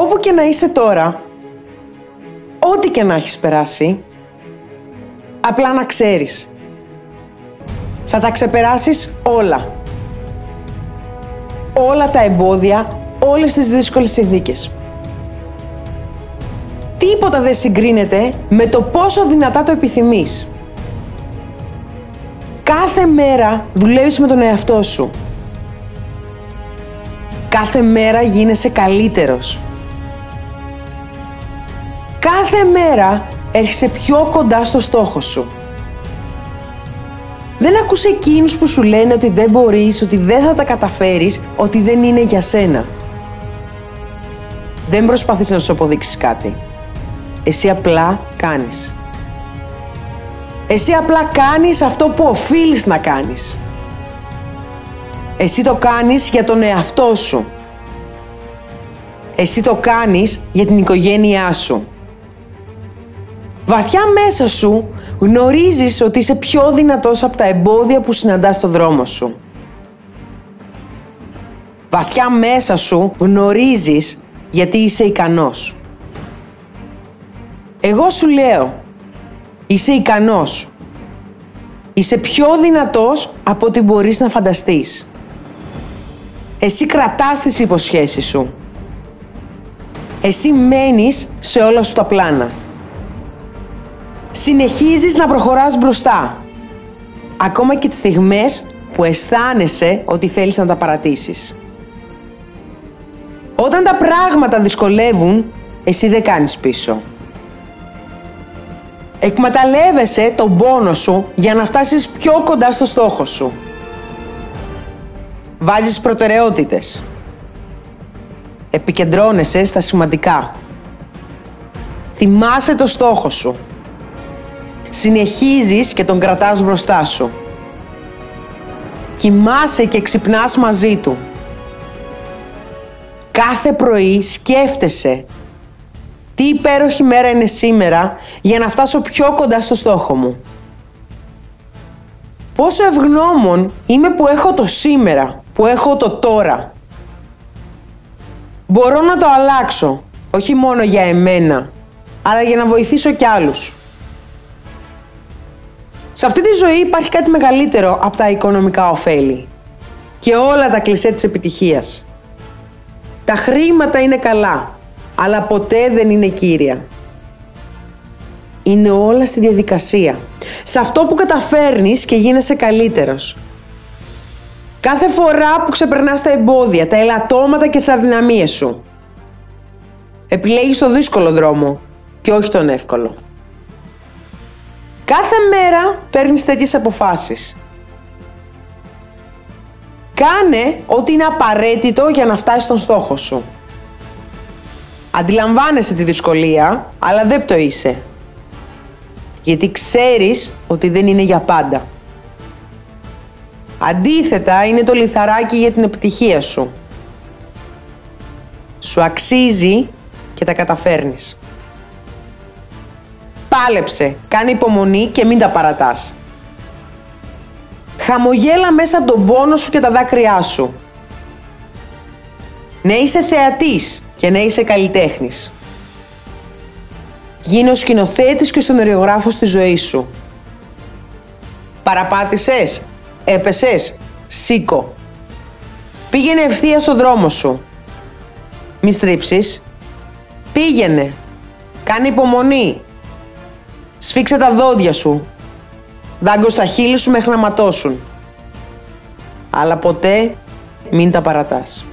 Όπου και να είσαι τώρα, ό,τι και να έχεις περάσει, απλά να ξέρεις. Θα τα ξεπεράσεις όλα. Όλα τα εμπόδια, όλες τις δύσκολες συνθήκες. Τίποτα δεν συγκρίνεται με το πόσο δυνατά το επιθυμείς. Κάθε μέρα δουλεύεις με τον εαυτό σου. Κάθε μέρα γίνεσαι καλύτερος. Κάθε μέρα έρχεσαι πιο κοντά στο στόχο σου. Δεν ακούς εκείνους που σου λένε ότι δεν μπορείς, ότι δεν θα τα καταφέρεις, ότι δεν είναι για σένα. Δεν προσπαθείς να σου αποδείξεις κάτι. Εσύ απλά κάνεις. Εσύ απλά κάνεις αυτό που οφείλεις να κάνεις. Εσύ το κάνεις για τον εαυτό σου. Εσύ το κάνεις για την οικογένειά σου. Βαθιά μέσα σου γνωρίζεις ότι είσαι πιο δυνατός από τα εμπόδια που συναντάς στο δρόμο σου. Βαθιά μέσα σου γνωρίζεις γιατί είσαι ικανός. Εγώ σου λέω, είσαι ικανός. Είσαι πιο δυνατός από ό,τι μπορείς να φανταστείς. Εσύ κρατάς τις υποσχέσεις σου. Εσύ μένεις σε όλα σου τα πλάνα. Συνεχίζεις να προχωράς μπροστά. Ακόμα και τις στιγμές που αισθάνεσαι ότι θέλεις να τα παρατήσεις. Όταν τα πράγματα δυσκολεύουν, εσύ δεν κάνεις πίσω. Εκμεταλλεύεσαι τον πόνο σου για να φτάσεις πιο κοντά στο στόχο σου. Βάζεις προτεραιότητες. Επικεντρώνεσαι στα σημαντικά. Θυμάσαι το στόχο σου. Συνεχίζεις και τον κρατάς μπροστά σου. Κοιμάσαι και ξυπνάς μαζί του. Κάθε πρωί σκέφτεσαι τι υπέροχη μέρα είναι σήμερα για να φτάσω πιο κοντά στο στόχο μου. Πόσο ευγνώμων είμαι που έχω το σήμερα, που έχω το τώρα. Μπορώ να το αλλάξω, όχι μόνο για εμένα, αλλά για να βοηθήσω κι άλλους. Σε αυτή τη ζωή υπάρχει κάτι μεγαλύτερο από τα οικονομικά ωφέλη και όλα τα κλισέ της επιτυχίας. Τα χρήματα είναι καλά, αλλά ποτέ δεν είναι κύρια. Είναι όλα στη διαδικασία. Σε αυτό που καταφέρνεις και γίνεσαι καλύτερος. Κάθε φορά που ξεπερνάς τα εμπόδια, τα ελαττώματα και τις αδυναμίες σου. Επιλέγεις το δύσκολο δρόμο και όχι τον εύκολο. Κάθε μέρα παίρνεις τέτοιες αποφάσεις. Κάνε ό,τι είναι απαραίτητο για να φτάσεις στον στόχο σου. Αντιλαμβάνεσαι τη δυσκολία, αλλά δεν το είσαι. Γιατί ξέρεις ότι δεν είναι για πάντα. Αντίθετα, είναι το λιθαράκι για την επιτυχία σου. Σου αξίζει και τα καταφέρνεις. Πάλεψε, κάνε υπομονή και μην τα παρατάς. Χαμογέλα μέσα από τον πόνο σου και τα δάκρυά σου. Ναι είσαι θεατής και ναι είσαι καλλιτέχνης. Γίνε ο σκηνοθέτης και ο σενεριογράφος στη ζωή σου. Παραπάτησες, έπεσες, σήκω. Πήγαινε ευθεία στο δρόμο σου. Μη στρίψεις. Πήγαινε. Κάνε υπομονή. Σφίξε τα δόντια σου. Δάγκω στα χείλη σου μέχρι να ματώσουν. Αλλά ποτέ μην τα παρατάς.